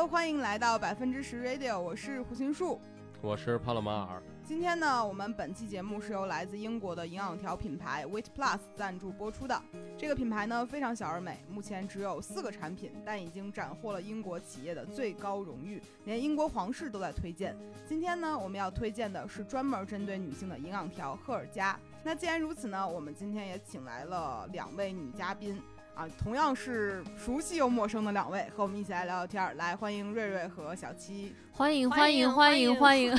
Hello，欢迎来到百分之十 Radio，我是胡心树。我是帕洛马尔。今天呢，我们本期节目是由来自英国的营养条品牌 Weight Plus 赞助播出的。这个品牌呢非常小而美，目前只有四个产品，但已经斩获了英国企业的最高荣誉，连英国皇室都在推荐。今天呢，我们要推荐的是专门针对女性的营养条赫尔加。那既然如此呢，我们今天也请来了两位女嘉宾。啊，同样是熟悉又陌生的两位，和我们一起来聊聊天儿。来，欢迎瑞瑞和小七，欢迎欢迎欢迎欢迎，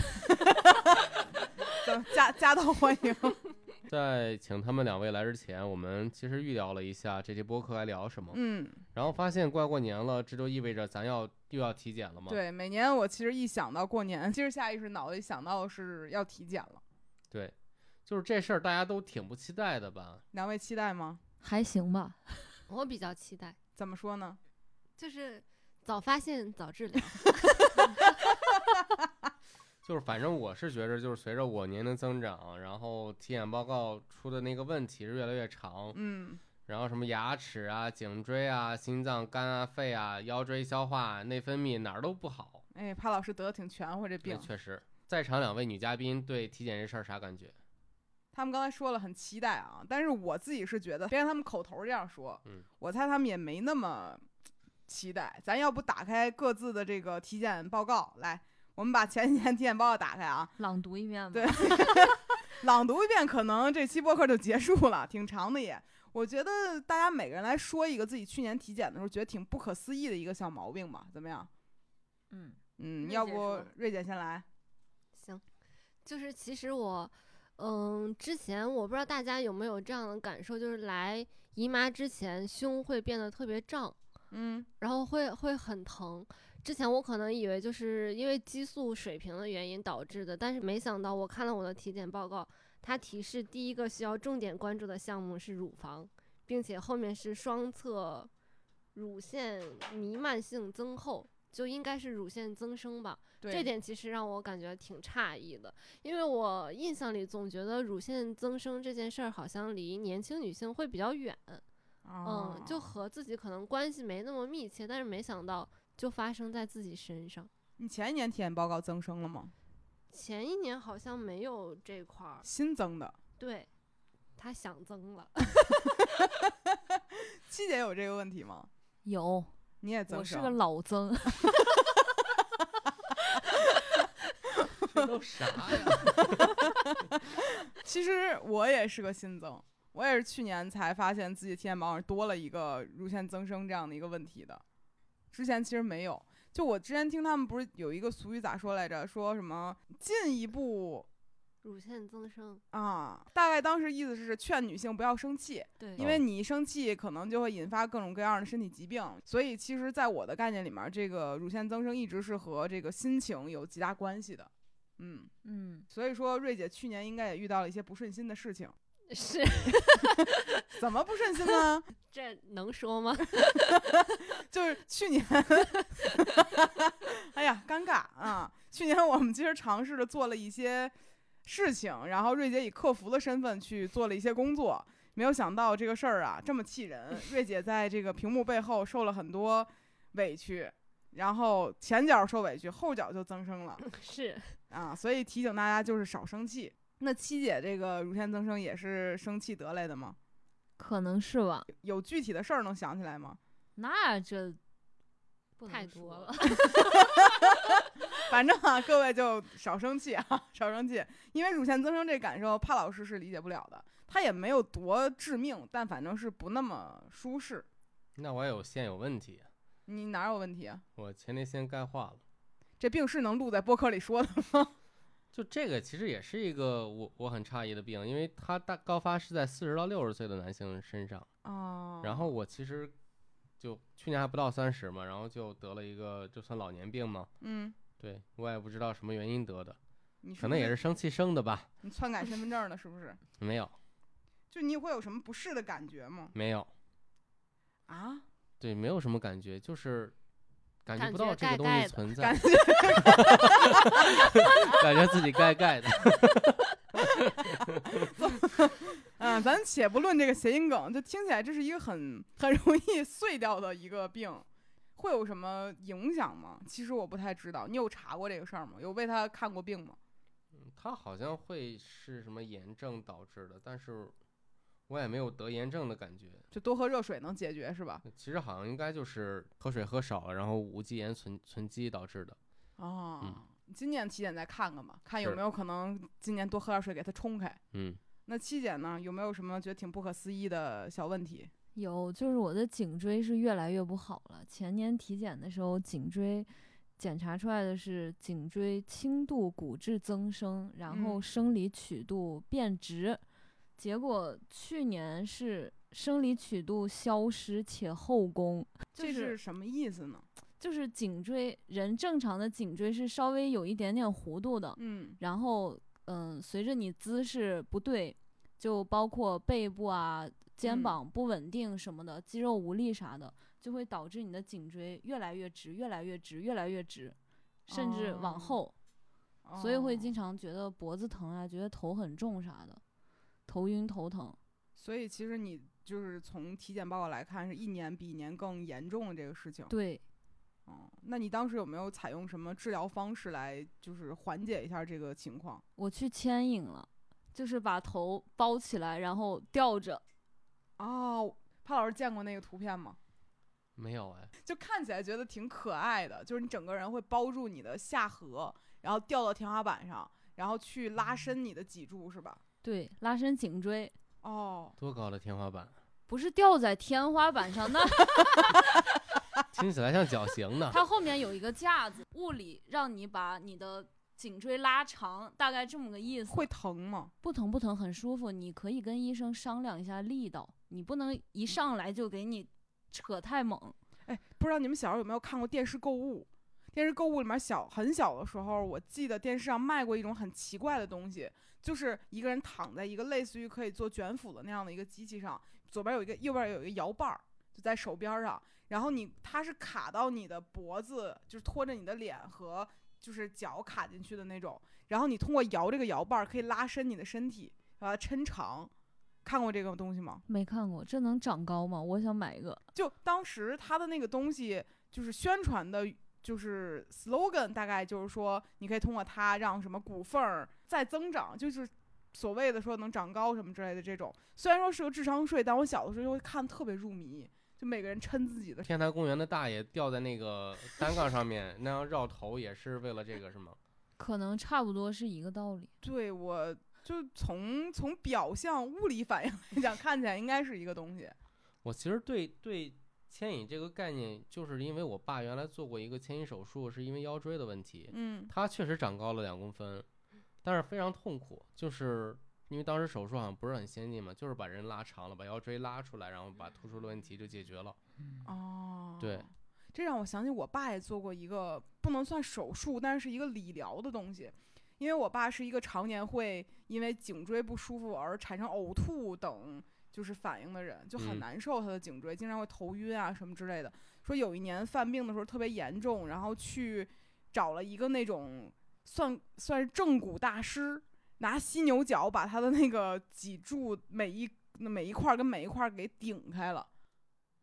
加加到欢迎。在请他们两位来之前，我们其实预聊了一下这期播客该聊什么，嗯，然后发现快过年了，这就意味着咱要又要体检了吗？对，每年我其实一想到过年，其实下意识脑子里想到的是要体检了。对，就是这事儿大家都挺不期待的吧？两位期待吗？还行吧。我比较期待，怎么说呢？就是早发现早治疗。就是反正我是觉着，就是随着我年龄增长，然后体检报告出的那个问题是越来越长。嗯。然后什么牙齿啊、颈椎啊、心脏、肝啊、肺啊、腰椎、消化、内分泌哪儿都不好。哎，潘老师得的挺全乎这病。确实，在场两位女嘉宾对体检这事儿啥感觉？他们刚才说了很期待啊，但是我自己是觉得，别看他们口头这样说，嗯，我猜他们也没那么期待。咱要不打开各自的这个体检报告来，我们把前几天体检报告打开啊，朗读一遍吧。对，朗读一遍，可能这期播客就结束了，挺长的也。我觉得大家每个人来说一个自己去年体检的时候觉得挺不可思议的一个小毛病吧，怎么样？嗯嗯，要不瑞姐先来？行，就是其实我。嗯，之前我不知道大家有没有这样的感受，就是来姨妈之前胸会变得特别胀，嗯，然后会会很疼。之前我可能以为就是因为激素水平的原因导致的，但是没想到我看了我的体检报告，它提示第一个需要重点关注的项目是乳房，并且后面是双侧乳腺弥漫性增厚。就应该是乳腺增生吧，这点其实让我感觉挺诧异的，因为我印象里总觉得乳腺增生这件事儿好像离年轻女性会比较远，嗯，就和自己可能关系没那么密切，但是没想到就发生在自己身上。你前一年体检报告增生了吗？前一年好像没有这块儿新增的，对，他想增了。七姐有这个问题吗？有。你也增我是个老增，这都啥呀？其实我也是个新增，我也是去年才发现自己体检报上多了一个乳腺增生这样的一个问题的，之前其实没有。就我之前听他们不是有一个俗语咋说来着？说什么进一步。乳腺增生啊，大概当时意思是劝女性不要生气，对，因为你一生气可能就会引发各种各样的身体疾病，所以其实，在我的概念里面，这个乳腺增生一直是和这个心情有极大关系的，嗯嗯，所以说瑞姐去年应该也遇到了一些不顺心的事情，是，怎么不顺心呢？这能说吗？就是去年，哎呀，尴尬啊！去年我们其实尝试着做了一些。事情，然后瑞姐以客服的身份去做了一些工作，没有想到这个事儿啊这么气人。瑞姐在这个屏幕背后受了很多委屈，然后前脚受委屈，后脚就增生了。是啊，所以提醒大家就是少生气。那七姐这个乳腺增生也是生气得来的吗？可能是吧。有具体的事儿能想起来吗？那这。太多了，反正啊，各位就少生气啊，少生气。因为乳腺增生这感受，帕老师是理解不了的。他也没有多致命，但反正是不那么舒适。那我有线有问题？你哪有问题啊？我前列腺钙化了。这病是能录在播客里说的吗？就这个其实也是一个我我很诧异的病，因为它大高发是在四十到六十岁的男性身上。哦。然后我其实。就去年还不到三十嘛，然后就得了一个，就算老年病嘛。嗯，对我也不知道什么原因得的，可能也是生气生的吧。你篡改身份证了是不是？没有。就你会有什么不适的感觉吗？没有。啊？对，没有什么感觉，就是感觉不到这个东西存 在。感觉 感觉自己盖盖的。嗯，咱且不论这个谐音梗，就听起来这是一个很很容易碎掉的一个病，会有什么影响吗？其实我不太知道，你有查过这个事儿吗？有为他看过病吗？嗯，他好像会是什么炎症导致的，但是我也没有得炎症的感觉。就多喝热水能解决是吧？其实好像应该就是喝水喝少了，然后无机盐存存积导致的。哦，嗯今年体检再看看吧，看有没有可能今年多喝点水给他冲开。嗯，那七姐呢？有没有什么觉得挺不可思议的小问题？有，就是我的颈椎是越来越不好了。前年体检的时候，颈椎检查出来的是颈椎轻度骨质增生，然后嗯生理曲度变直，结果去年是生理曲度消失且后弓，就这是是什么意思呢？就是颈椎人正常的颈椎是稍微有一点点弧度的，嗯然后嗯，随着你姿势不对，就包括背部啊、肩嗯膀不稳定什么的，肌肉无力啥的，就会导致你的颈椎越来越直、越来越直、越来越直，甚至哦往后，所以会经常。常觉得脖子疼啊，觉得头很重啥的，头晕头疼。所以其实你就是从体检报告来看，是一年比一年更严重的这个事情。对，哦，那你当时有没有采用什么治疗方式来就是缓解一下这个情况？我去牵引了，就是把头包起来，然后吊着。哦，潘老师见过那个图片吗？没有哎，就看起来觉得挺可爱的，就是你整个人会包住你的下颌，然后吊到天花板上，然后去拉伸你的脊柱，是吧？对，拉伸颈椎，哦，多高的天花板？不是吊在天花板上，那 听起来像绞刑呢。它后面有一个架子，物理让你把你的颈椎拉长，大概这么个意思。会疼吗？不疼不疼，很舒服。你可以跟医生商量一下力道，你不能一上来就给你扯太猛。哎，不知道你们小时候有没有看过电视购物？电视购物里面小很小的时候，我记得电视上卖过一种很奇怪的东西，就是一个人躺在一个类似于可以做卷腹的那样的一个机器上，左边有一个，右边有一个摇把儿，就在手边上，然后你它是卡到你的脖子，就是拖着你的脸和就是脚卡进去的那种，然后你通过摇这个摇把儿可以拉伸你的身体，把它抻长。看过这个东西吗？没看过，这能长高吗？我想买一个。就当时他的那个东西，就是宣传的，就是 slogan，大概就是说，你可以通过它让什么骨缝儿再增长，就是所谓的说能长高什么之类的这种。虽然说是个智商税，但我小的时候就会看特别入迷，就每个人撑自己的。天坛公园的大爷吊在那个单杠上面那样绕头，也是为了这个是吗？可能差不多是一个道理。对，我就从从表象物理反应来讲，看起来应该是一个东西。我其实对对牵引这个概念，就是因为我爸原来做过一个牵引手术，是因为腰椎的问题，嗯他确实长高了两公分，但是非常痛苦，就是因为当时手术好像不是很先进嘛，就是把人拉长了，把腰椎拉出来，然后把突出的问题就解决了。哦，对，这让我想起我爸也做过一个不能算手术，但是是一个理疗的东西。因为我爸是一个常年会因为颈椎不舒服而产生呕吐等就是反应的人，就很嗯难受他的颈椎，经常会头晕啊什么之类的。说有一年犯病的时候特别严重，然后去找了一个那种算算是正骨大师，拿犀牛角把他的那个脊柱每一每一块儿跟每一块儿给顶开了。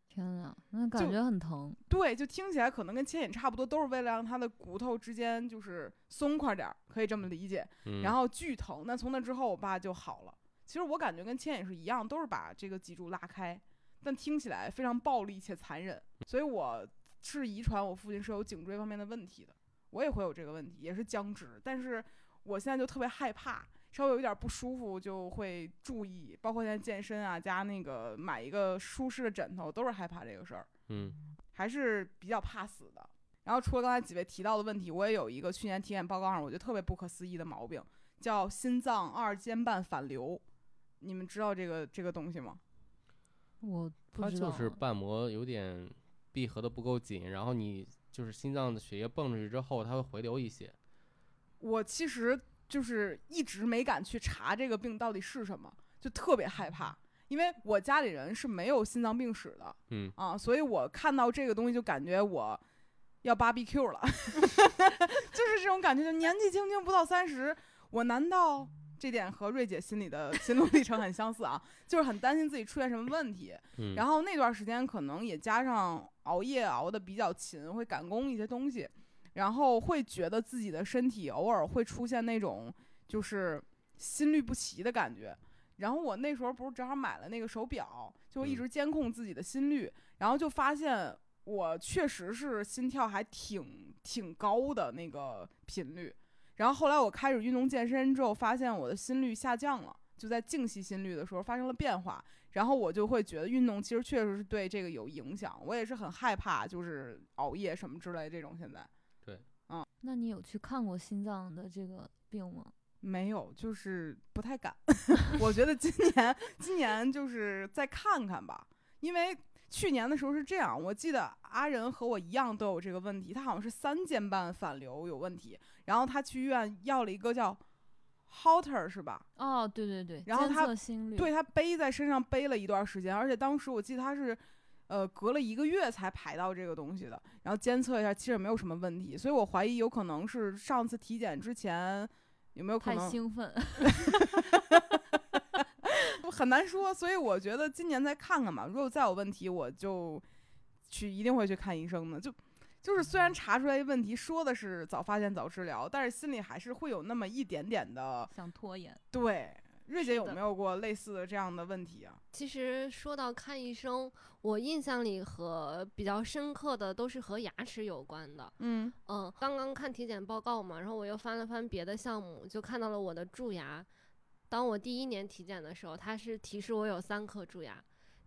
天呐，那感觉很疼。对，就听起来可能跟牵引差不多，都是为了让他的骨头之间就是松快点儿，可以这么理解。嗯，然后巨疼，那从那之后我爸就好了。其实我感觉跟牵引是一样，都是把这个脊柱拉开，但听起来非常暴力且残忍。所以我是遗传我父亲是有颈椎方面的问题的，我也会有这个问题，也是僵直。但是我现在就特别害怕，稍微有一点不舒服就会注意，包括现在健身啊，加那个买一个舒适的枕头，都是害怕这个事儿。嗯还是比较怕死的。然后除了刚才几位提到的问题，我也有一个去年体检报告上我觉得特别不可思议的毛病，叫心脏二尖瓣反流。你们知道这个这个东西吗？我不知道啊，就是瓣膜有点闭合的不够紧，然后你就是心脏的血液泵出去之后，它会回流一些。我其实就是一直没敢去查这个病到底是什么，就特别害怕，因为我家里人是没有心脏病史的嗯，啊，所以我看到这个东西就感觉我要芭比 Q 了，就是这种感觉，就年纪轻轻不到三十，我难道这点和瑞姐心里的心路历程很相似啊，就是很担心自己出现什么问题。嗯，然后那段时间可能也加上熬夜熬得比较勤，会赶工一些东西，然后会觉得自己的身体偶尔会出现那种就是心律不齐的感觉。然后我那时候不是正好买了那个手表，就一嗯直监控自己的心率，然后就发现我确实是心跳还挺挺高的那个频率。然后后来我开始运动健身之后，发现我的心率下降了，就在静息心率的时候发生了变化。然后我就会觉得运动其实确实是对这个有影响。我也是很害怕，就是熬夜什么之类这种。现在那你有去看过心脏的这个病吗？没有，就是不太敢。我觉得今年今年就是再看看吧，因为去年的时候是这样，我记得阿仁和我一样都有这个问题，他好像是三尖瓣反流有问题，然后他去医院要了一个叫 Holter 是吧？哦，对对对，监然后他对他背在身上背了一段时间，而且当时我记得他是，呃，隔了一个月才排到这个东西的，然后监测一下，其实也没有什么问题，所以我怀疑有可能是上次体检之前有没有可太能兴奋，很难说，所以我觉得今年再看看吧，如果再有问题，我就去一定会去看医生的，就。就是虽然查出来问题，说的是早发现早治疗，但是心里还是会有那么一点点的想拖延。对。瑞姐有没有过类似的这样的问题啊？其实说到看医生，我印象里和比较深刻的都是和牙齿有关的。嗯嗯，刚刚看体检报告嘛，然后我又翻了翻别的项目，就看到了我的蛀牙。当我第一年体检的时候，它是提示我有三颗蛀牙；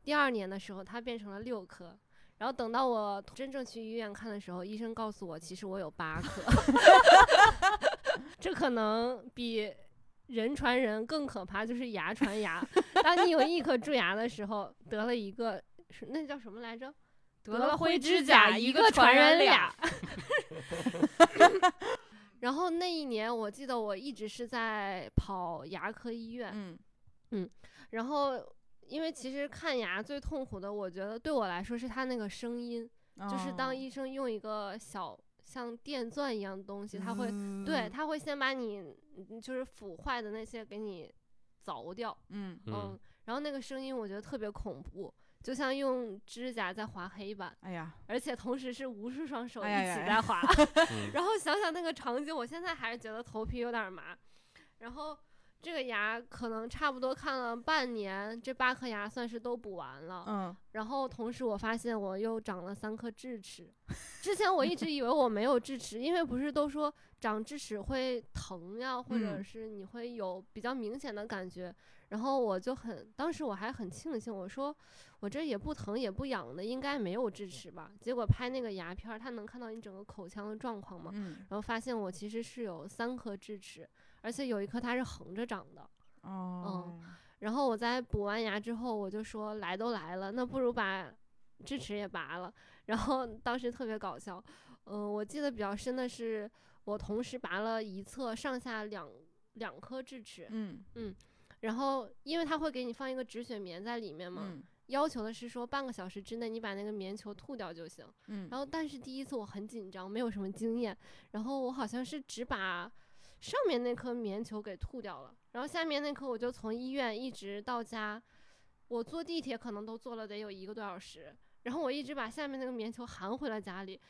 第二年的时候，它变成了六颗。然后等到我真正去医院看的时候，医生告诉我，其实我有八颗。这可能比人传人更可怕，就是牙传牙。当你有一颗蛀牙的时候，得了一个是那叫什么来着？得了灰指甲，一个传染俩。然后那一年，我记得我一直是在跑牙科医院，嗯然后因为其实看牙最痛苦的，我觉得对我来说是它那个声音，就是哦当医生用一个小像电钻一样的东西，他会嗯对，他会先把你嗯就是腐坏的那些给你凿掉，嗯嗯嗯，然后那个声音我觉得特别恐怖，就像用指甲在划黑板，哎呀，而且同时是无数双手一哎呀呀呀起在划，嗯然后想想那个场景，我现在还是觉得头皮有点麻。然后这个牙可能差不多看了半年，这八颗牙算是都补完了。嗯然后同时我发现我又长了三颗智齿。之前我一直以为我没有智齿，因为不是都说长智齿会疼呀，或者嗯是你会有比较明显的感觉。然后我就很，当时我还很庆幸，我说我这也不疼也不痒的，应该没有智齿吧？结果拍那个牙片儿，它能看到你整个口腔的状况嘛，嗯然后发现我其实是有三颗智齿，而且有一颗它是横着长的。哦然后我在补完牙之后，我就说来都来了，那不如把智齿也拔了。然后当时特别搞笑，嗯、我记得比较深的是，我同时拔了一侧上下两两颗智齿，嗯然后因为它会给你放一个止血棉在里面嘛，嗯要求的是说半个小时之内你把那个棉球吐掉就行。嗯然后但是第一次我很紧张，没有什么经验，然后我好像是只把上面那颗棉球给吐掉了，然后下面那颗我就从医院一直到家，我坐地铁可能都坐了得有一个多小时，然后我一直把下面那个棉球含回了家里，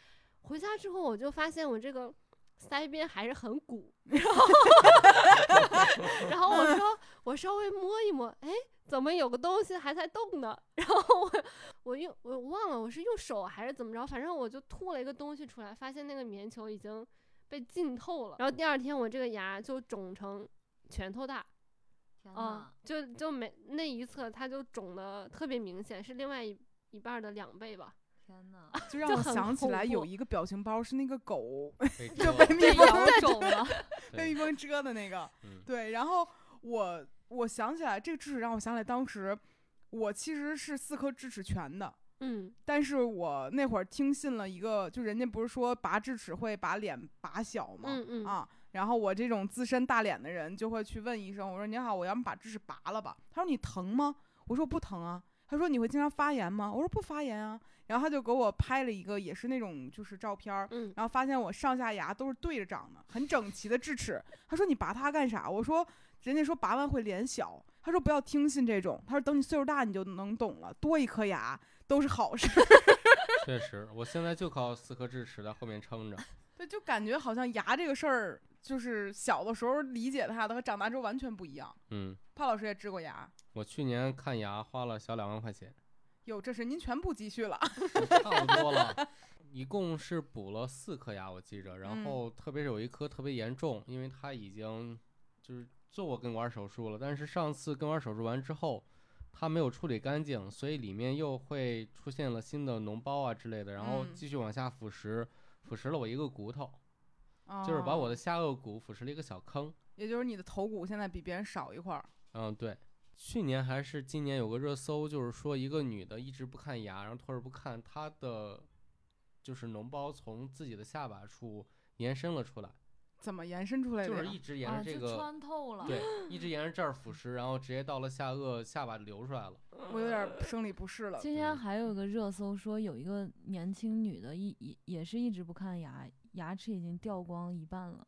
回家之后我就发现我这个腮边还是很鼓，然后 然后我说我稍微摸一摸，哎，怎么有个东西还在动呢？然后我我用我忘了我是用手还是怎么着，反正我就吐了一个东西出来，发现那个棉球已经被浸透了。然后第二天我这个牙就肿成拳头大，天啊、就就没那一侧它就肿的特别明显，是另外一一半儿的两倍吧。天呐，就让我想起来有一个表情包是那个狗 被就被蜜蜂咬肿了，被蜜蜂蛰的那个，嗯对，然后我我想起来这个智齿让我想起来当时我其实是四颗智齿全的，嗯但是我那会儿听信了一个，就人家不是说拔智齿会把脸拔小吗？嗯嗯啊，然后我这种资深大脸的人就会去问医生，我说您好，我要么把智齿拔了吧？他说你疼吗？我说不疼啊。他说你会经常发炎吗？我说不发炎啊。然后他就给我拍了一个，也是那种就是照片儿，嗯然后发现我上下牙都是对着长的，很整齐的智齿。他说你拔它干啥？我说人家说拔完会脸小，他说不要听信这种，他说等你岁数大你就能懂了，多一颗牙都是好事。确实，我现在就靠四颗智齿在后面撑着。对，就感觉好像牙这个事儿，就是小的时候理解它的和长大之后完全不一样。嗯，潘老师也治过牙，我去年看牙花了小两万块钱，哟，这是您全部积蓄了。差不多了。一共是补了四颗牙，我记着。然嗯后特别是有一颗特别严重，因为它已经就是做过根管手术了，但是上次根管手术完之后，它没有处理干净，所以里面又会出现了新的脓包啊之类的，然后嗯继续往下腐蚀，腐蚀了我一个骨头，就是把哦我的下颚骨腐蚀了一个小坑。也就是你的头骨现在比别人少一块儿。嗯，对。去年还是今年有个热搜，就是说一个女的一直不看牙，然后拖着不看，她的就是脓包从自己的下巴处延伸了出来，怎么延伸出来的？就是一直沿啊，着这个，就穿透了。对，一直沿着这儿腐蚀，然后直接到了下颚，下巴流出来了。我有点生理不适了。今天嗯还有个热搜说，有一个年轻女的一也也是一直不看牙，牙齿已经掉光一半了。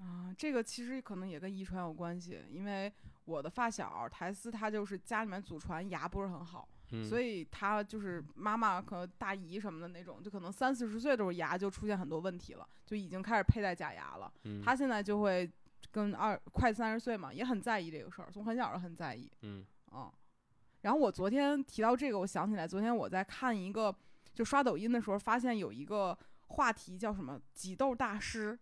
啊，这个其实可能也跟遗传有关系，因为我的发小台丝，她就是家里面祖传牙不是很好，嗯，所以他就是妈妈可能大姨什么的那种，就可能三四十岁的时候牙就出现很多问题了，就已经开始佩戴假牙了。嗯，她现在就会跟二快三十岁嘛，也很在意这个事儿，从很小就很在意。嗯。嗯，然后我昨天提到这个，我想起来，昨天我在看一个，就刷抖音的时候，发现有一个话题叫什么“挤痘大师”，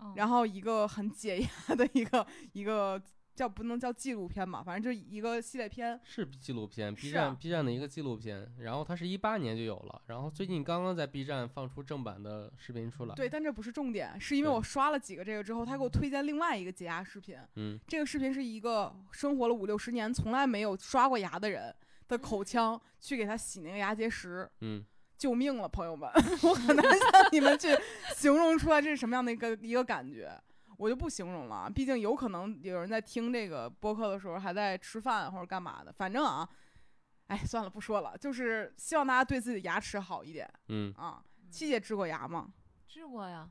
嗯然后一个很解压的一个一个叫不能叫纪录片吧，反正就一个系列片。是纪录片，B 站 B 站的一个纪录片，然后它是一八年就有了，然后最近刚刚在 B 站放出正版的视频出来。对，，但这不是重点，是因为我刷了几个这个之后，他给我推荐另外一个解压视频。嗯这个视频是一个生活了五六十年从来没有刷过牙的人的口腔去给他洗那个牙结石。嗯，救命了，朋友们！我很难向你们去形容出来这是什么样的一个一个感觉，我就不形容了啊。毕竟有可能有人在听这个播客的时候还在吃饭或者干嘛的，反正啊，哎，算了，不说了。就是希望大家对自己的牙齿好一点嗯，啊。七姐治过牙吗？治过呀，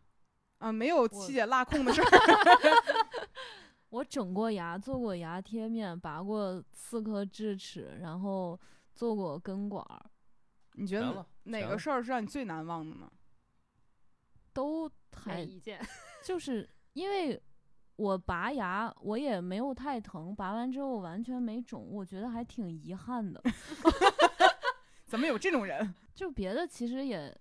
啊，没有七姐落空的事儿。我整过牙，做过牙贴面，拔过四颗智齿，然后做过根管儿，你觉得哪个事儿是让你最难忘的呢？都每还一件，就是因为我拔牙，我也没有太疼，拔完之后完全没肿，我觉得还挺遗憾的。怎么有这种人？就别的其实也，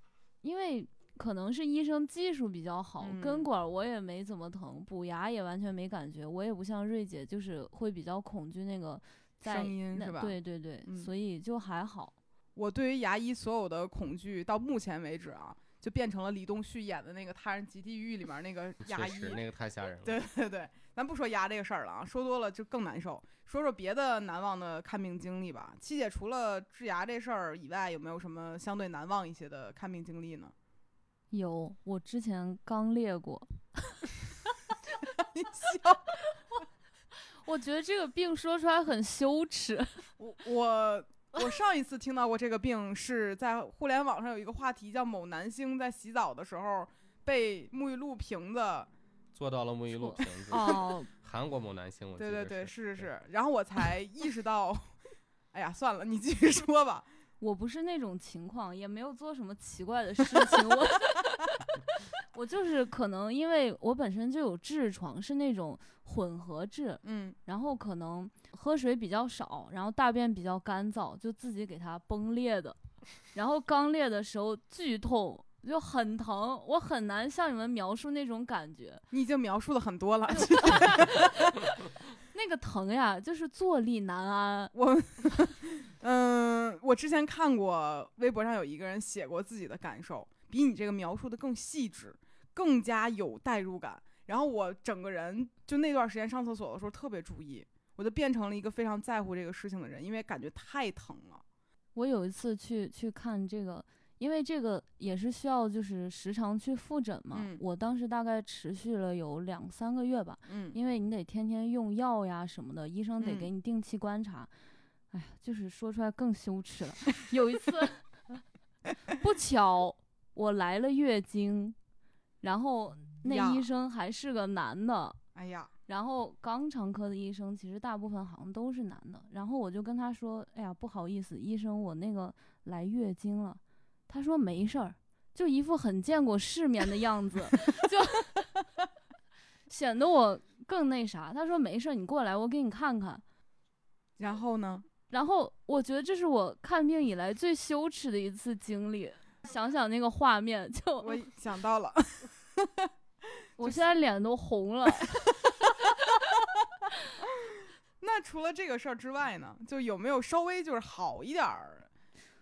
因为可能是医生技术比较好，嗯根管我也没怎么疼，补牙也完全没感觉。我也不像瑞姐，就是会比较恐惧那个在声音是吧对对对，嗯所以就还好。我对于牙医所有的恐惧，到目前为止啊，就变成了李东旭演的那个《他人及地狱》里面那个 牙医。那个太吓人了。对对对，咱不说牙这个事儿了啊，说多了就更难受。说说别的难忘的看病经历吧。七姐除了治牙这事儿以外，有没有什么相对难忘一些的看病经历呢？有，我之前刚裂过，你笑，我觉得这个病说出来很羞耻。我我 我上一次听到过这个病是在互联网上有一个话题叫某男星在洗澡的时候被沐浴露瓶子，做到了沐浴露瓶子。哦，韩国某男星，我记得对对对，是是是是，然后我才意识到，哎呀，算了，你继续说吧。我不是那种情况，也没有做什么奇怪的事情。我我就是可能因为我本身就有痔疮，是那种混合痔，嗯，然后可能喝水比较少，然后大便比较干燥，就自己给它崩裂的。然后刚裂的时候剧痛，就很疼，我很难向你们描述那种感觉。你已经描述了很多了。那个疼呀，就是坐立难安。我，嗯，我之前看过微博上有一个人写过自己的感受，比你这个描述的更细致，更加有代入感。然后我整个人就那段时间上厕所的时候特别注意，我就变成了一个非常在乎这个事情的人，因为感觉太疼了。我有一次去去看这个，因为这个也是需要就是时常去复诊嘛。嗯我当时大概持续了有两三个月吧，嗯，因为你得天天用药呀什么的，医生得嗯给你定期观察。哎呀，就是说出来更羞耻了。有一次 不巧我来了月经，然后那医生还是个男的，哎呀，然后肛肠科的医生其实大部分好像都是男的，然后我就跟他说：“哎呀，不好意思，医生，我那个来月经了。”他说没事儿，就一副很见过世面的样子，就显得我更那啥。他说没事儿，你过来，我给你看看。然后呢？然后我觉得这是我看病以来最羞耻的一次经历。想想那个画面，就我想到了，我现在脸都红了。那除了这个事儿之外呢，就有没有稍微就是好一点儿？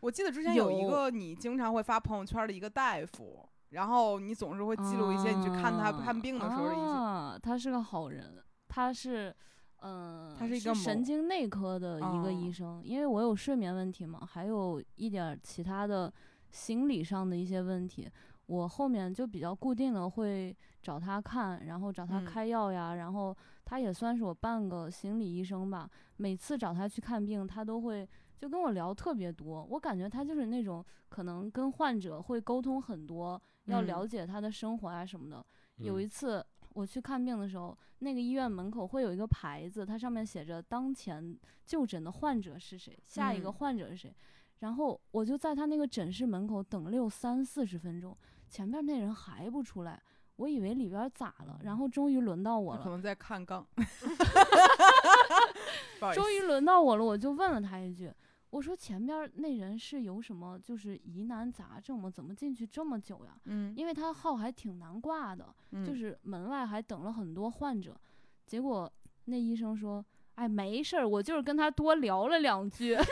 我记得之前有一个你经常会发朋友圈的一个大夫，然后你总是会记录一些你去看他看病的时候的一些。啊，他是个好人，他是，嗯，他是一个神经内科的一个医生，因为我有睡眠问题嘛，还有一点其他的心理上的一些问题，我后面就比较固定的会找他看，然后找他开药呀，然后他也算是我半个心理医生吧。每次找他去看病，他都会。就跟我聊特别多，我感觉他就是那种可能跟患者会沟通很多，要了解他的生活啊什么的。有一次我去看病的时候，那个医院门口会有一个牌子，它上面写着当前就诊的患者是谁，下一个患者是谁。然后我就在他那个诊室门口等了有三四十分钟，前面那人还不出来，我以为里边咋了，然后终于轮到我了，可能在看杠。终于轮到我了，我就问了他一句。我说前边那人是有什么就是疑难杂症吗？怎么进去这么久呀？嗯，因为他号还挺难挂的，就是门外还等了很多患者。结果那医生说：“哎，没事儿，我就是跟他多聊了两句，就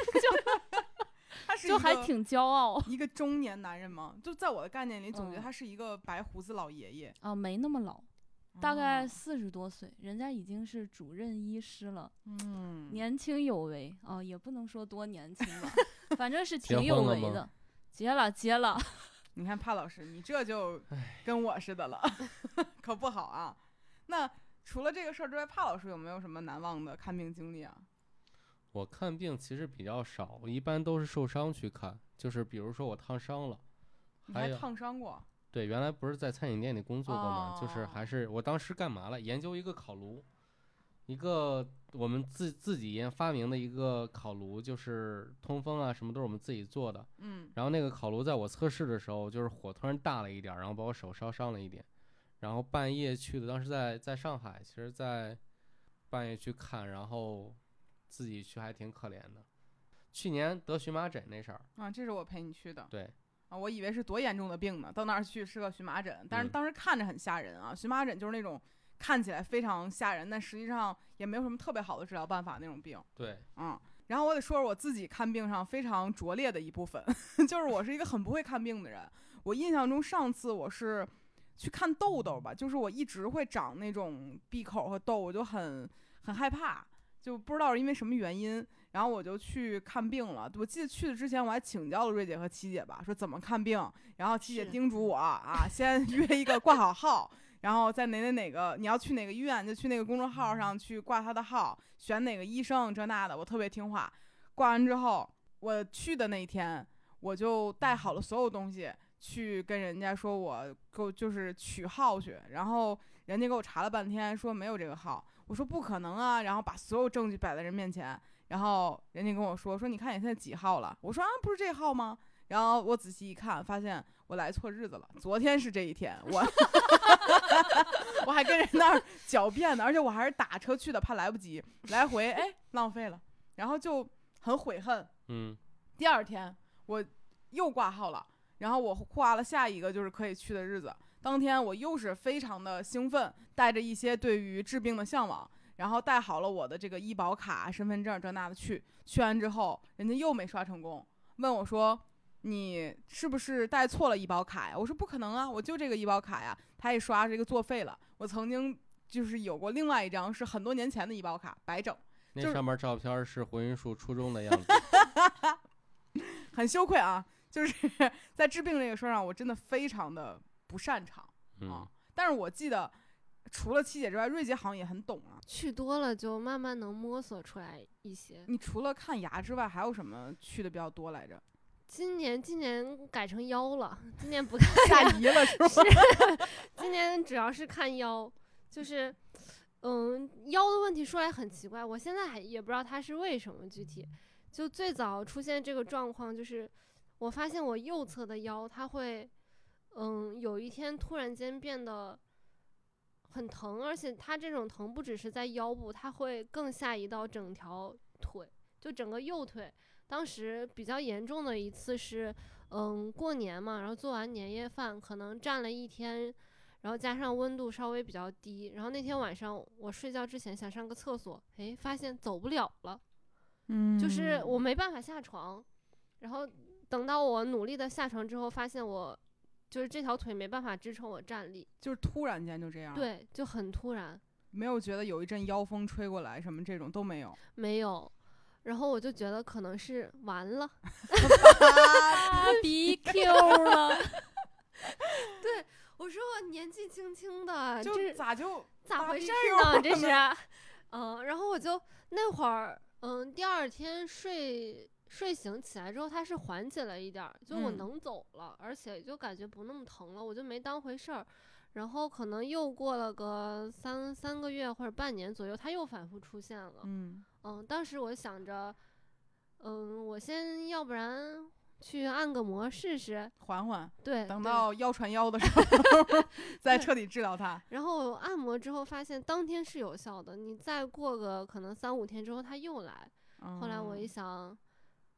就还挺骄傲。”一个中年男人吗？就在我的概念里，总觉得他是一个白胡子老爷爷啊，没那么老。大概四十多岁，人家已经是主任医师了，嗯，年轻有为啊，也不能说多年轻吧，反正是挺有为的。结了，结了。你看帕老师，你这就跟我似的了，可不好啊。那除了这个事儿之外，帕老师有没有什么难忘的看病经历啊？我看病其实比较少，我一般都是受伤去看，就是比如说我烫伤了，你还烫伤过？对，原来不是在餐饮店里工作过吗？就是还是我当时干嘛了？研究一个烤炉，一个我们自自己研发明的一个烤炉，就是通风啊什么都是我们自己做的。嗯。然后那个烤炉在我测试的时候，就是火突然大了一点，然后把我手烧伤了一点。然后半夜去的，当时在在上海，其实在半夜去看，然后自己去还挺可怜的。去年得荨麻疹那事儿啊，这是我陪你去的。对。啊，我以为是多严重的病呢，到那儿去是个荨麻疹，但是当时看着很吓人啊。荨麻疹就是那种看起来非常吓人，但实际上也没有什么特别好的治疗办法那种病。对，嗯。然后我得说说我自己看病上非常拙劣的一部分，就是我是一个很不会看病的人。我印象中上次我是去看痘痘吧，就是我一直会长那种闭口和痘，我就很很害怕，就不知道是因为什么原因。然后我就去看病了。我记得去的之前我还请教了瑞姐和七姐吧，说怎么看病。然后七姐叮嘱我啊，先 约一个挂好号，然后在哪哪哪个你要去哪个医院就去那个公众号上去挂他的号，选哪个医生这那的。我特别听话。挂完之后，我去的那一天我就带好了所有东西去跟人家说我够就是取号去。然后人家给我查了半天说没有这个号。我说不可能啊。然后把所有证据摆在人面前。然后人家跟我说说，你看你现在几号了？我说啊，不是这号吗？然后我仔细一看，发现我来错日子了。昨天是这一天，我 我还跟人那儿狡辩呢，而且我还是打车去的，怕来不及来回，哎，浪费了。然后就很悔恨。嗯。第二天我又挂号了，然后我挂了下一个就是可以去的日子。当天我又是非常的兴奋，带着一些对于治病的向往。然后带好了我的这个医保卡、身份证这那的去，去完之后，人家又没刷成功，问我说：“你是不是带错了医保卡呀？”我说：“不可能啊，我就这个医保卡呀。”他一刷，这个作废了。我曾经就是有过另外一张，是很多年前的医保卡，白整。那上面照片是胡云树初中的样子，很羞愧啊！就是 在治病这个事儿上，我真的非常的不擅长啊。但是我记得。除了七姐之外，瑞姐好像也很懂啊。去多了就慢慢能摸索出来一些。你除了看牙之外，还有什么去的比较多来着？今年今年改成腰了，今年不 看下移了是吗？今年主要是看腰，就是嗯，腰的问题说来很奇怪，我现在还也不知道它是为什么具体。就最早出现这个状况，就是我发现我右侧的腰它会，嗯，有一天突然间变得很疼，而且它这种疼不只是在腰部，它会更下移到整条腿，就整个右腿。当时比较严重的一次是，嗯，过年嘛，然后做完年夜饭，可能站了一天，然后加上温度稍微比较低，然后那天晚上我睡觉之前想上个厕所，哎，发现走不了了，嗯就是我没办法下床，然后等到我努力的下床之后，发现我就是这条腿没办法支撑我站立，就是突然间就这样，，对，就很突然，没有觉得有一阵妖风吹过来什么这种都没有。没有。然后我就觉得可能是完了，啊，BQ 了 对，我说我年纪轻轻的，就这咋就咋回事儿呢？这是，嗯，然后我就那会儿，嗯，第二天睡睡醒起来之后，它是缓解了一点儿，就我嗯能走了，而且就感觉不那么疼了，我就没当回事儿。然后可能又过了个三三个月或者半年左右，它又反复出现了。嗯嗯，当时我想着，嗯，我先要不然去按个摩试试，缓缓，对，等到腰传腰的时候 再彻底治疗它。然后我按摩之后发现当天是有效的，你再过个可能三五天之后它又来。后来我一嗯想，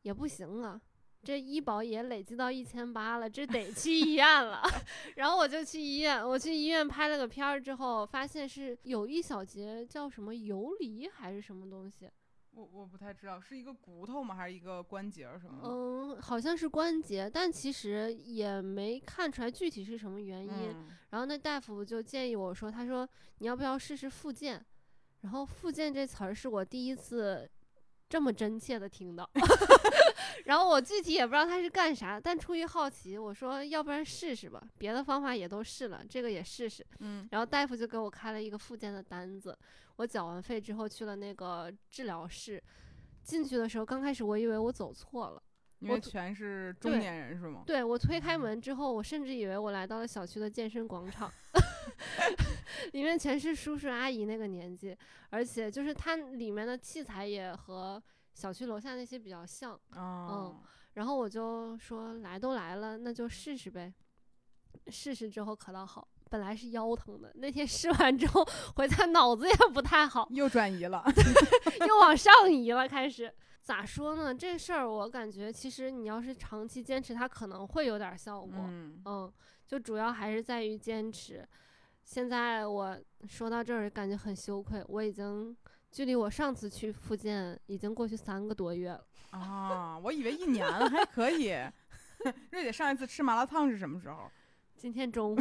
也不行啊，这医保也累积到一千八了，这得去医院了。然后我就去医院，我去医院拍了个片儿之后，发现是有一小节叫什么游离还是什么东西，我我不太知道是一个骨头吗，还是一个关节儿什么的？嗯，好像是关节，但其实也没看出来具体是什么原因。嗯然后那大夫就建议我说，他说你要不要试试复健？然后复健这词儿是我第一次这么真切的听到，然后我具体也不知道他是干啥，但出于好奇，我说要不然试试吧，别的方法也都试了，这个也试试。嗯然后大夫就给我开了一个复健的单子，我缴完费之后去了那个治疗室，进去的时候刚开始我以为我走错了。我因为全是中对年人是吗？对我推开门之后，我甚至以为我来到了小区的健身广场，里面全是叔叔阿姨那个年纪，而且就是它里面的器材也和小区楼下那些比较像。哦，然后我就说来都来了，那就试试呗。试试之后可倒好，本来是腰疼的，那天试完之后回家脑子也不太好，又转移了。又往上移了，开始。咋说呢？这事儿我感觉，其实你要是长期坚持，它可能会有点儿效果。嗯，嗯，就主要还是在于坚持。现在我说到这儿，感觉很羞愧，我已经距离我上次去福建已经过去三个多月了。啊，我以为一年了，还可以。瑞姐上一次吃麻辣烫是什么时候？今天中午，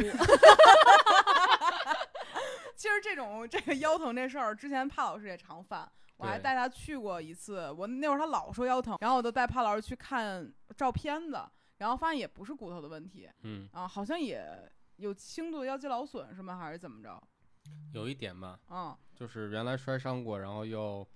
其实这种这个腰疼这事儿，之前帕老师也常犯，我还带他去过一次。我那会儿他老说腰疼，然后我就带帕老师去看照片子，然后发现也不是骨头的问题嗯，啊，好像也有轻度的腰肌劳损是吗？还是怎么着？有一点吧，嗯，就是原来摔伤过，然后又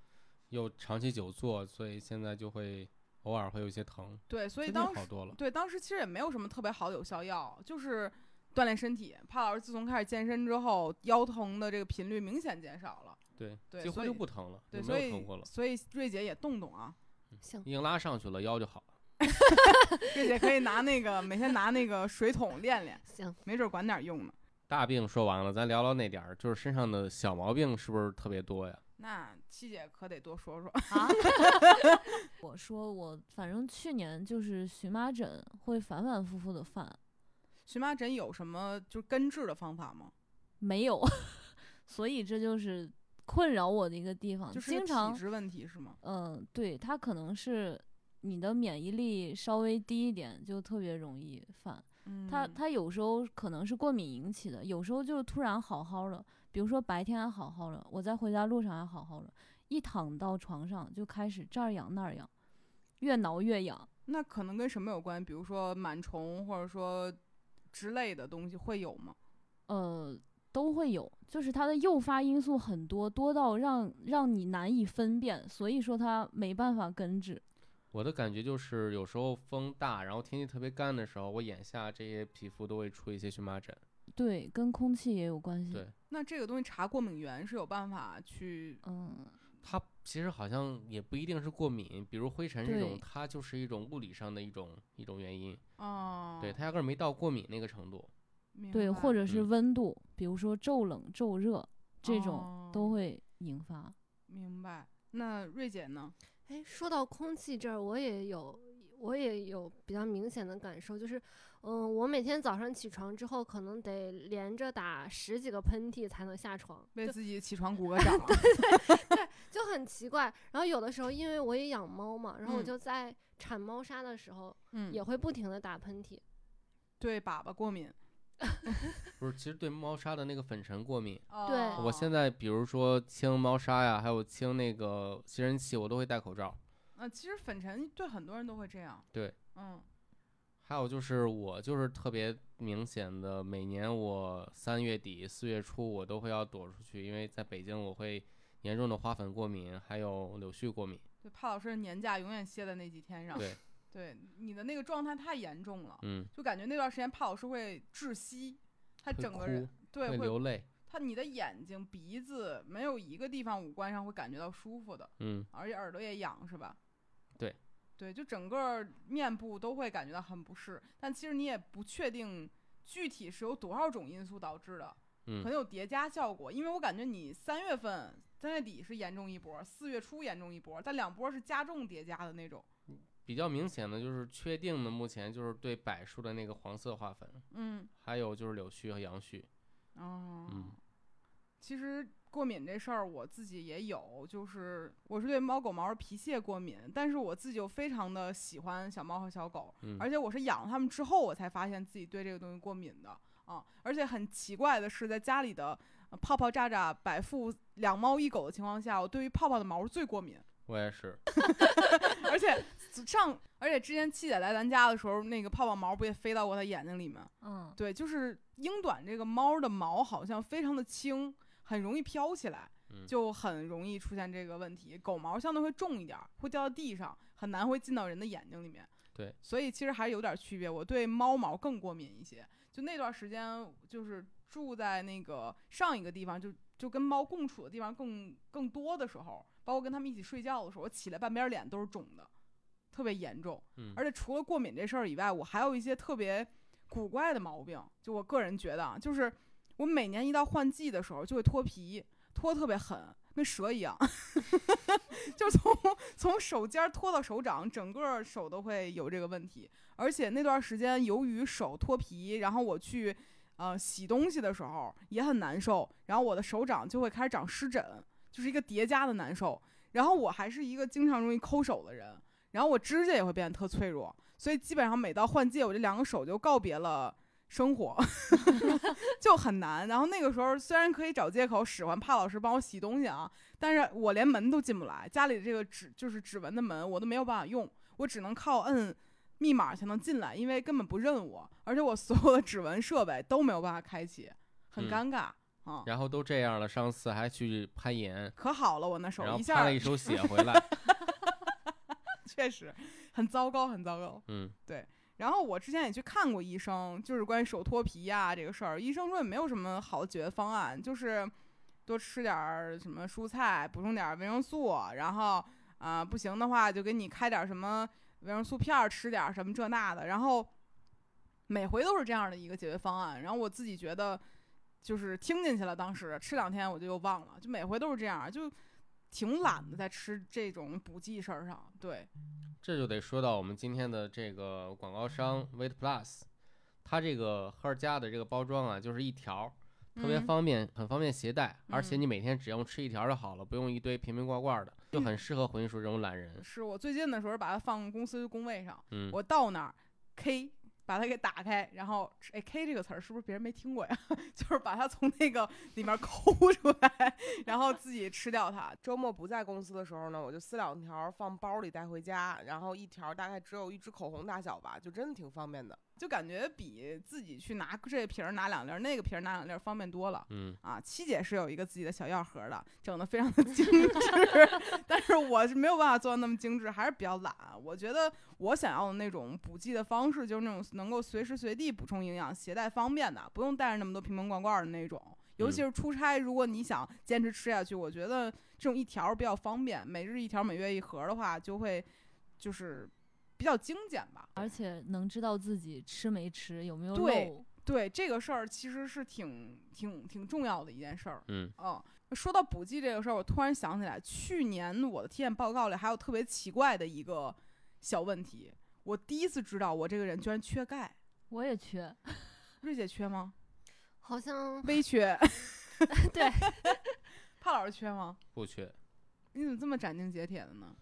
又长期久坐，所以现在就会偶尔会有一些疼，对，所以当时好多了。对当时其实也没有什么特别好的有效药，就是锻炼身体。帕老师自从开始健身之后，腰疼的这个频率明显减少了。对，对几乎就不疼了，对，所以没有疼过了。所以瑞姐也动动啊，行，硬拉上去了，腰就好了。瑞姐可以拿那个每天拿那个水桶练练，行，没准管点用呢。大病说完了，咱聊聊那点儿，就是身上的小毛病是不是特别多呀？那七姐可得多说说。啊，我说我反正去年就是荨麻疹会反反复复的犯，荨麻疹有什么就根治的方法吗？没有，所以这就是困扰我的一个地方，就是经常体质问题是吗？嗯，对，它可能是你的免疫力稍微低一点，就特别容易犯。嗯它它有时候可能是过敏引起的，有时候就是突然好好的，比如说白天还好好的，我在回家路上还好好的，一躺到床上就开始这儿痒那儿痒，越挠越痒。那可能跟什么有关？比如说螨虫或者说之类的东西会有吗？呃，都会有，就是它的诱发因素很多，多到让让你难以分辨，所以说它没办法根治。我的感觉就是有时候风大，然后天气特别干的时候，我眼下这些皮肤都会出一些荨麻疹。对，跟空气也有关系。对那这个东西查过敏源是有办法去嗯，它其实好像也不一定是过敏，比如灰尘这种，它就是一种物理上的一种一种原因。哦，对，它压根儿没到过敏那个程度。对，明白或者是嗯温度，比如说骤冷、骤热这种哦都会引发。明白。那瑞姐呢？哎，说到空气这儿，我也有，我也有比较明显的感受，就是，嗯，我每天早上起床之后，可能得连着打十几个喷嚏才能下床，为就自己起床鼓 个掌。就很奇怪。然后有的时候，因为我也养猫嘛，然后我嗯就在铲猫砂的时候，嗯，也会不停的打喷嚏。对粑粑过敏。不是，其实对猫砂的那个粉尘过敏。对我现在比如说清猫砂呀，还有清那个吸尘器，我都会戴口罩。啊，其实粉尘对很多人都会这样。对，嗯，还有就是我就是特别明显的，每年我三月底四月初我都会要躲出去，因为在北京我会严重的花粉过敏，还有柳絮过敏。对，帕老师的年假永远歇在那几天上。对，对，你的那个状态太严重了，嗯，就感觉那段时间帕老师会窒息，他整个人哭对会会流泪。他你的眼睛、鼻子没有一个地方五官上会感觉到舒服的，嗯，而且耳朵也痒，是吧？对，对，就整个面部都会感觉到很不适，但其实你也不确定具体是由多少种因素导致的，嗯可能有叠加效果。因为我感觉你三月份、三月底是严重一波，四月初严重一波，但两波是加重叠加的那种。比较明显的就是确定的，目前就是对柏树的那个黄色花粉，嗯，还有就是柳絮和杨絮。哦，嗯其实过敏这事儿我自己也有，就是我是对猫狗毛皮屑过敏，但是我自己又非常的喜欢小猫和小狗，嗯，而且我是养了它们之后，我才发现自己对这个东西过敏的啊！而且很奇怪的是，在家里的呃泡泡、渣渣、百富两猫一狗的情况下，我对于泡泡的毛最过敏。我也是。而且上，而且之前七姐来咱家的时候，那个泡泡毛不也飞到过她眼睛里面？嗯，对，就是英短这个猫的毛好像非常的轻，很容易飘起来，嗯就很容易出现这个问题。狗毛相对会重一点儿，会掉到地上，很难会进到人的眼睛里面。对，所以其实还是有点区别。我对猫毛更过敏一些。就那段时间，就是住在那个上一个地方，就就跟猫共处的地方更更多的时候，包括跟他们一起睡觉的时候，我起来半边脸都是肿的，特别严重。嗯，而且除了过敏这事儿以外，我还有一些特别古怪的毛病。就我个人觉得啊，就是我每年一到换季的时候就会脱皮，脱特别狠，跟蛇一样，就从从手尖儿脱到手掌，整个手都会有这个问题。而且那段时间由于手脱皮，然后我去呃洗东西的时候也很难受，然后我的手掌就会开始长湿疹，就是一个叠加的难受。然后我还是一个经常容易抠手的人，然后我指甲也会变得特脆弱，所以基本上每到换季，我这两个手就告别了生活，就很难。然后那个时候虽然可以找借口使唤帕老师帮我洗东西啊，但是我连门都进不来，家里的这个指就是指纹的门我都没有办法用，我只能靠摁密码才能进来，因为根本不认我，而且我所有的指纹设备都没有办法开启，很嗯尴尬啊。然后都这样了，上次还去攀岩，可好了，我那手一下一手 血回来。确实很糟糕，很糟糕。嗯，对然后我之前也去看过医生，就是关于手脱皮呀、这个事儿，医生说也没有什么好的解决方案，就是多吃点儿什么蔬菜，补充点儿维生素，然后啊、不行的话就给你开点儿什么维生素片儿吃点儿什么这那的，然后每回都是这样的一个解决方案，然后我自己觉得就是听进去了，当时吃两天我就又忘了，就每回都是这样，就挺懒的在吃这种补剂事儿上，对，这就得说到我们今天的这个广告商 Weight Plus，它这个赫尔加的这个包装啊，就是一条，特别嗯方便，很方便携带，而且嗯你每天只用吃一条就好了，不用一堆瓶瓶罐罐的，就很适合混叔这种懒人。是我最近的时候把它放公司工位上。嗯，我到那儿 K 把它给打开，然后哎 K 这个词儿是不是别人没听过呀？就是把它从那个里面抠出来，然后自己吃掉它。周末不在公司的时候呢，我就撕两条放包里带回家，然后一条大概只有一支口红大小吧，就真的挺方便的。就感觉比自己去拿这瓶儿拿两粒儿，那个瓶儿拿两粒儿方便多了。嗯，啊，七姐是有一个自己的小药盒的，整的非常的精致，但是我是没有办法做到那么精致，还是比较懒。我觉得我想要的那种补剂的方式，就是那种能够随时随地补充营养、携带方便的，不用带着那么多瓶瓶罐罐的那种。尤其是出差，如果你想坚持吃下去，我觉得这种一条比较方便，每日一条，每月一盒的话，就会就是比较精简吧。而且能知道自己吃没吃，有没有对漏。对这个事儿，其实是挺挺挺重要的一件事儿。嗯，嗯，说到补剂这个事儿，我突然想起来，去年我的体检报告里还有特别奇怪的一个小问题，我第一次知道我这个人居然缺钙。我也缺，瑞姐缺吗？好像微缺。对，帕老师缺吗？不缺。你怎么这么斩钉截铁的呢？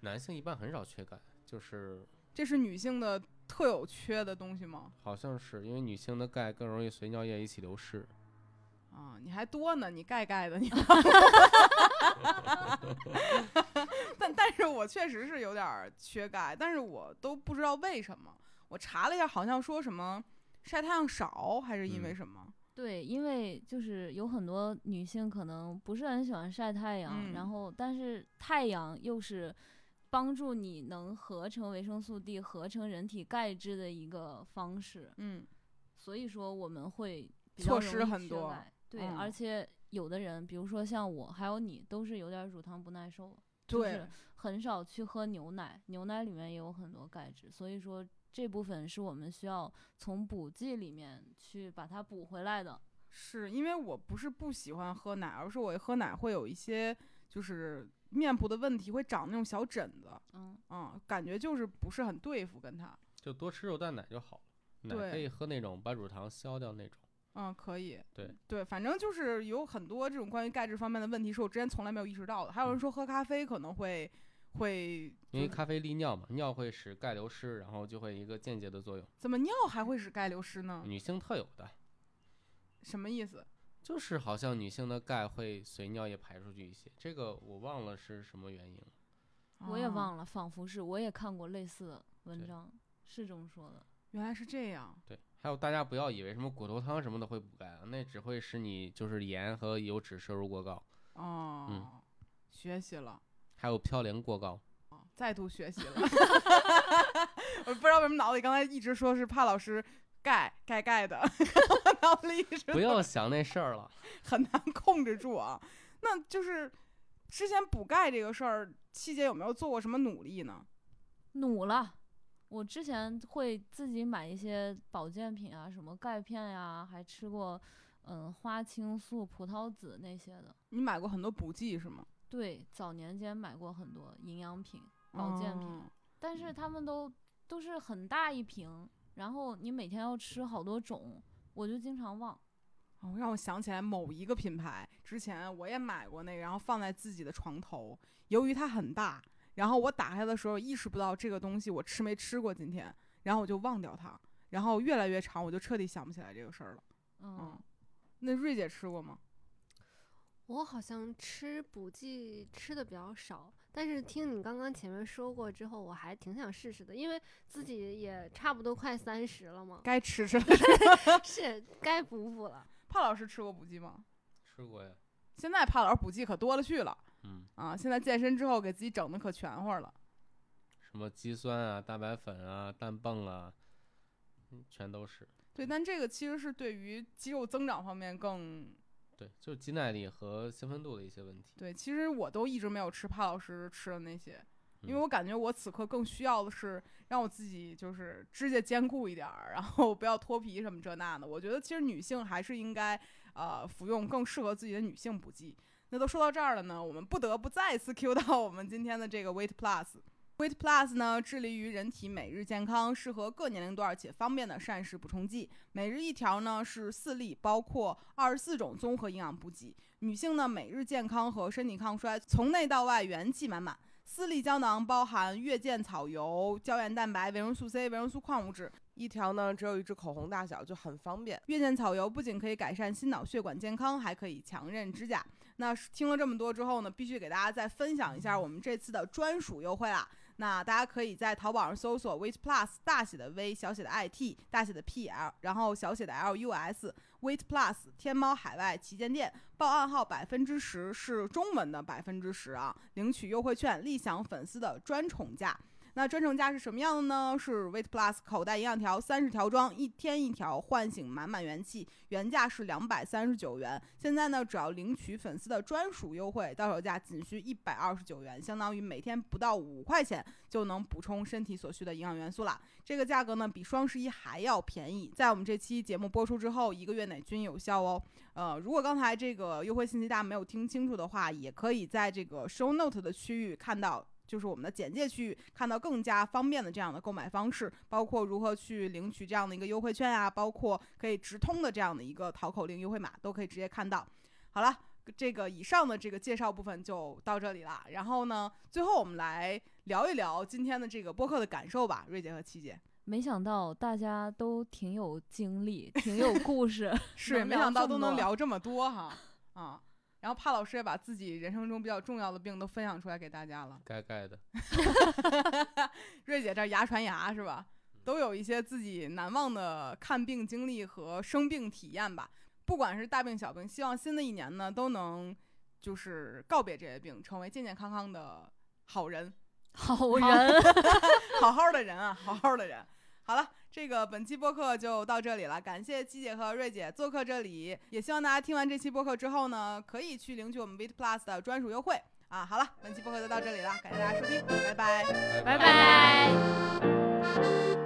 男性一般很少缺钙，就是这是女性的特有缺的东西吗？好像是因为女性的钙更容易随尿液一起流失。啊，你还多呢，你钙钙的你。但但是我确实是有点缺钙，但是我都不知道为什么。我查了一下，好像说什么晒太阳少，还是因为嗯什么？对，因为就是有很多女性可能不是很喜欢晒太阳，嗯然后但是太阳又是帮助你能合成维生素 D、合成人体钙质的一个方式，嗯，所以说我们会比错失很多钙。对，嗯。而且有的人，比如说像我，还有你，都是有点乳糖不耐受，就是很少去喝牛奶，牛奶里面也有很多钙质，所以说这部分是我们需要从补剂里面去把它补回来的。是因为我不是不喜欢喝奶，而是我一喝奶会有一些就是面部的问题，会长那种小疹子，嗯，嗯，感觉就是不是很对付跟他。就多吃肉蛋奶就好了。奶对可以喝那种把乳糖消掉那种。嗯，可以。对对，反正就是有很多这种关于钙质方面的问题，是我之前从来没有意识到的。还有人嗯说喝咖啡可能会会因为咖啡利尿嘛，尿会使钙流失，然后就会一个间接的作用，怎么尿还会使钙流失呢？女性特有的，什么意思？就是好像女性的钙会随尿液排出去一些，这个我忘了是什么原因了。我也忘了，仿佛是我也看过类似的文章，是这么说的。原来是这样。对，还有大家不要以为什么骨头汤什么的会补钙啊，那只会使你就是盐和油脂摄入过高，哦，学习了。还有嘌呤过高。哦再度学习了。我不知道为什么脑子里刚才一直说是怕老师盖盖盖的，脑子里不要想那事儿了，很难控制住啊。那就是之前补钙这个事儿，七姐有没有做过什么努力呢？努了。我之前会自己买一些保健品啊，什么钙片呀、还吃过，嗯，花青素、葡萄籽那些的。你买过很多补剂是吗？对，早年间买过很多营养品、保健品，哦但是他们都都是很大一瓶，然后你每天要吃好多种，我就经常忘。哦，让我想起来某一个品牌，之前我也买过那个，然后放在自己的床头。由于它很大，然后我打开的时候意识不到这个东西我吃没吃过今天，然后我就忘掉它，然后越来越长，我就彻底想不起来这个事儿了。嗯嗯，那瑞姐吃过吗？我好像吃补剂吃的比较少，但是听你刚刚前面说过之后，我还挺想试试的，因为自己也差不多快三十了嘛，该吃吃了。是该补补了。帕老师吃过补剂吗？吃过呀，现在帕老师补剂可多了去了嗯，啊！现在健身之后给自己整的可全乎了。什么肌酸啊、蛋白粉啊、氮泵啊，嗯全都是。对，但这个其实是对于肌肉增长方面更对，就是肌耐力和兴奋度的一些问题。对。其实我都一直没有吃帕老师吃的那些，因为嗯我感觉我此刻更需要的是让我自己就是指甲坚固一点儿，然后不要脱皮什么这那的。我觉得其实女性还是应该呃服用更适合自己的女性补剂。那都说到这儿了呢，我们不得不再次 Q 到我们今天的这个 Weight Plus。WIT Plus 呢，致力于人体每日健康，适合各年龄段且方便的膳食补充剂。每日一条呢是四粒，包括二十四种综合营养补给。女性呢每日健康和身体抗衰，从内到外元气满满。四粒胶囊包含月见草油、胶原蛋白、维生素 C、维生素矿物质。一条呢只有一支口红大小，就很方便。月见草油不仅可以改善心脑血管健康，还可以强韧指甲。那听了这么多之后呢，必须给大家再分享一下我们这次的专属优惠啦。那大家可以在淘宝上搜索 Weight Plus 大写的 V 小写的 I T 大写的 P L，然后小写的 L U S Weight Plus 天猫海外旗舰店，报暗号百分之十是中文的百分之十啊，领取优惠券，立享粉丝的专宠价。那专程价是什么样的呢？是 Weight Plus 口袋营养条三十条装，一天一条，唤醒满满元气，原价是两百三十九元，现在呢只要领取粉丝的专属优惠，到手价仅需一百二十九元，相当于每天不到五块钱就能补充身体所需的营养元素啦。这个价格呢比双十一还要便宜，在我们这期节目播出之后，一个月内均有效哦。呃，如果刚才这个优惠信息大家没有听清楚的话，也可以在这个 Show Note 的区域看到。就是我们的简介区域看到更加方便的这样的购买方式，包括如何去领取这样的一个优惠券啊，包括可以直通的这样的一个淘口令优惠码，都可以直接看到。好了，这个以上的这个介绍部分就到这里了。然后呢，最后我们来聊一聊今天的这个播客的感受吧，瑞姐和七姐。没想到大家都挺有经历，挺有故事，是没想到都能聊这么多聊这么多哈 啊。然后帕老师也把自己人生中比较重要的病都分享出来给大家了。该该的。瑞姐这牙传牙是吧？都有一些自己难忘的看病经历和生病体验吧。不管是大病小病，希望新的一年呢都能就是告别这些病，成为健健康康的好人，好 人，好好的人啊，好好的人。好了，这个本期播客就到这里了，感谢七姐和瑞姐做客这里，也希望大家听完这期播客之后呢，可以去领取我们 Beat Plus 的专属优惠啊。好了，本期播客就到这里了，感谢大家收听，拜。拜拜拜。